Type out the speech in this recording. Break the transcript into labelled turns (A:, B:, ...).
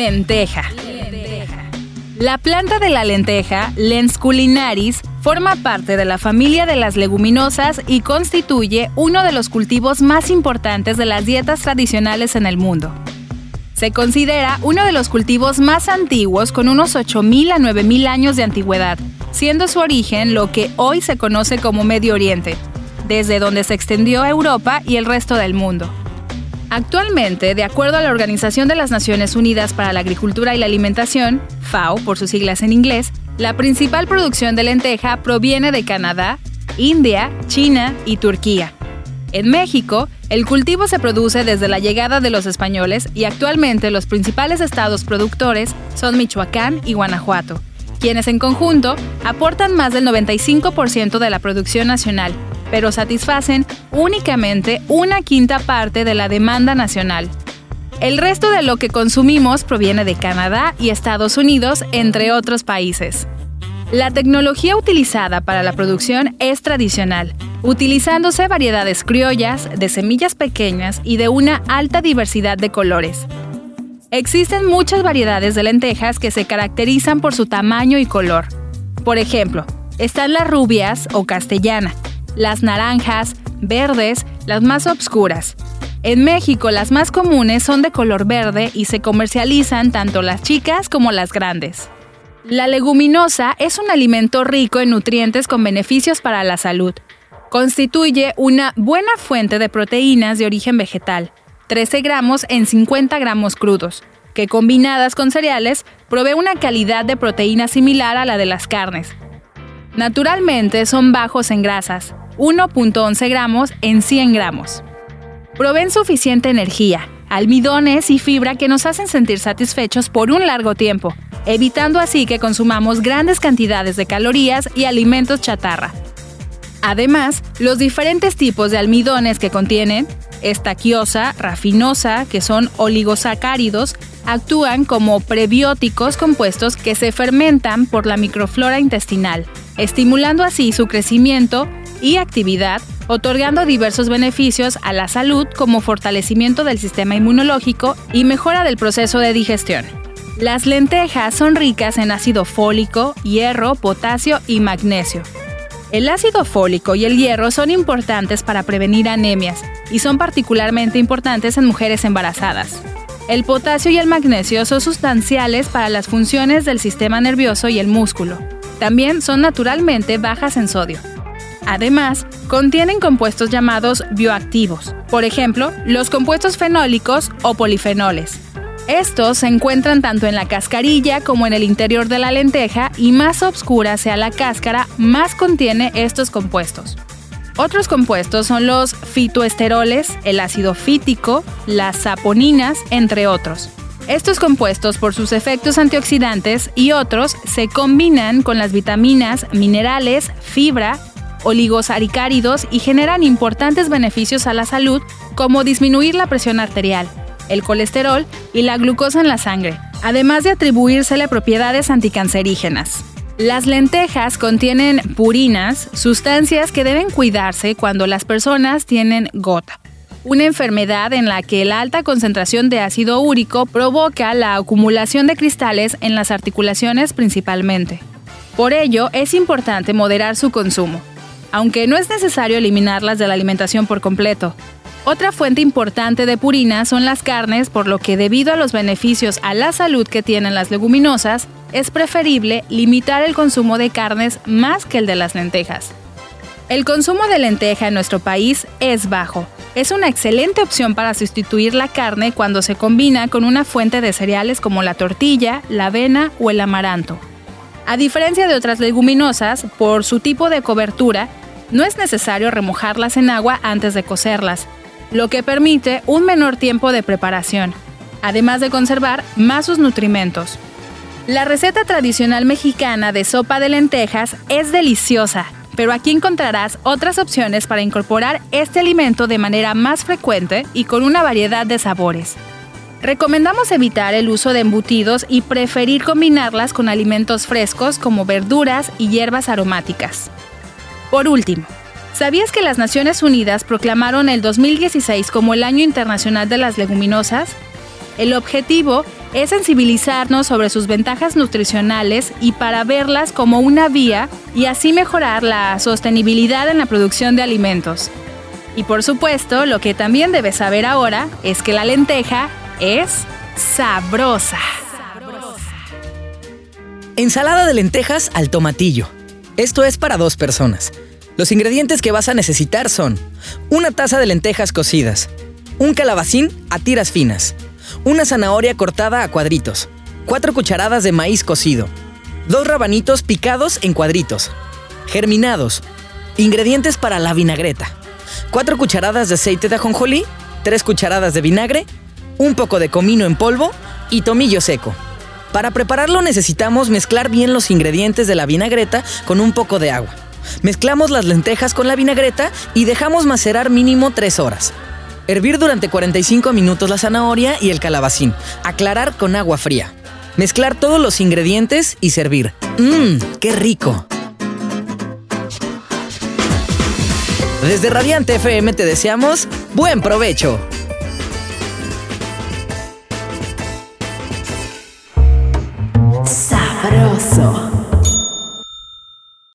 A: Lenteja. La planta de la lenteja, Lens culinaris, forma parte de la familia de las leguminosas y constituye uno de los cultivos más importantes de las dietas tradicionales en el mundo. Se considera uno de los cultivos más antiguos con unos 8.000 a 9.000 años de antigüedad, siendo su origen lo que hoy se conoce como Medio Oriente, desde donde se extendió a Europa y el resto del mundo. Actualmente, de acuerdo a la Organización de las Naciones Unidas para la Agricultura y la Alimentación, FAO por sus siglas en inglés, la principal producción de lenteja proviene de Canadá, India, China y Turquía. En México, el cultivo se produce desde la llegada de los españoles y actualmente los principales estados productores son Michoacán y Guanajuato, quienes en conjunto aportan más del 95% de la producción nacional pero satisfacen únicamente una quinta parte de la demanda nacional. El resto de lo que consumimos proviene de Canadá y Estados Unidos, entre otros países. La tecnología utilizada para la producción es tradicional, utilizándose variedades criollas, de semillas pequeñas y de una alta diversidad de colores. Existen muchas variedades de lentejas que se caracterizan por su tamaño y color. Por ejemplo, están las rubias o castellana, las naranjas, verdes, las más obscuras. En México las más comunes son de color verde y se comercializan tanto las chicas como las grandes. La leguminosa es un alimento rico en nutrientes con beneficios para la salud. Constituye una buena fuente de proteínas de origen vegetal, 13 gramos en 50 gramos crudos, que combinadas con cereales provee una calidad de proteína similar a la de las carnes. Naturalmente son bajos en grasas, 1.11 gramos en 100 gramos. Proveen suficiente energía, almidones y fibra que nos hacen sentir satisfechos por un largo tiempo, evitando así que consumamos grandes cantidades de calorías y alimentos chatarra. Además, los diferentes tipos de almidones que contienen, estaquiosa, rafinosa, que son oligosacáridos, actúan como prebióticos compuestos que se fermentan por la microflora intestinal, estimulando así su crecimiento y actividad, otorgando diversos beneficios a la salud como fortalecimiento del sistema inmunológico y mejora del proceso de digestión. Las lentejas son ricas en ácido fólico, hierro, potasio y magnesio. El ácido fólico y el hierro son importantes para prevenir anemias y son particularmente importantes en mujeres embarazadas. El potasio y el magnesio son sustanciales para las funciones del sistema nervioso y el músculo. También son naturalmente bajas en sodio. Además, contienen compuestos llamados bioactivos, por ejemplo, los compuestos fenólicos o polifenoles. Estos se encuentran tanto en la cascarilla como en el interior de la lenteja y más oscura sea la cáscara, más contiene estos compuestos. Otros compuestos son los fitoesteroles, el ácido fítico, las saponinas, entre otros. Estos compuestos, por sus efectos antioxidantes y otros, se combinan con las vitaminas, minerales, fibra, oligosaricáridos y generan importantes beneficios a la salud como disminuir la presión arterial, el colesterol y la glucosa en la sangre, además de atribuírsele propiedades anticancerígenas. Las lentejas contienen purinas, sustancias que deben cuidarse cuando las personas tienen gota, una enfermedad en la que la alta concentración de ácido úrico provoca la acumulación de cristales en las articulaciones principalmente. Por ello, es importante moderar su consumo aunque no es necesario eliminarlas de la alimentación por completo. Otra fuente importante de purina son las carnes, por lo que debido a los beneficios a la salud que tienen las leguminosas, es preferible limitar el consumo de carnes más que el de las lentejas. El consumo de lenteja en nuestro país es bajo. Es una excelente opción para sustituir la carne cuando se combina con una fuente de cereales como la tortilla, la avena o el amaranto. A diferencia de otras leguminosas, por su tipo de cobertura, no es necesario remojarlas en agua antes de cocerlas, lo que permite un menor tiempo de preparación, además de conservar más sus nutrimentos. La receta tradicional mexicana de sopa de lentejas es deliciosa, pero aquí encontrarás otras opciones para incorporar este alimento de manera más frecuente y con una variedad de sabores. Recomendamos evitar el uso de embutidos y preferir combinarlas con alimentos frescos como verduras y hierbas aromáticas. Por último, ¿sabías que las Naciones Unidas proclamaron el 2016 como el Año Internacional de las Leguminosas? El objetivo es sensibilizarnos sobre sus ventajas nutricionales y para verlas como una vía y así mejorar la sostenibilidad en la producción de alimentos. Y por supuesto, lo que también debes saber ahora es que la lenteja es sabrosa.
B: Ensalada de lentejas al tomatillo. Esto es para dos personas. Los ingredientes que vas a necesitar son una taza de lentejas cocidas, un calabacín a tiras finas, una zanahoria cortada a cuadritos, cuatro cucharadas de maíz cocido, dos rabanitos picados en cuadritos, germinados, ingredientes para la vinagreta, cuatro cucharadas de aceite de ajonjolí, tres cucharadas de vinagre, un poco de comino en polvo y tomillo seco. Para prepararlo necesitamos mezclar bien los ingredientes de la vinagreta con un poco de agua. Mezclamos las lentejas con la vinagreta y dejamos macerar mínimo 3 horas. Hervir durante 45 minutos la zanahoria y el calabacín. Aclarar con agua fría. Mezclar todos los ingredientes y servir. ¡Mmm! ¡Qué rico! Desde Radiante FM te deseamos buen provecho.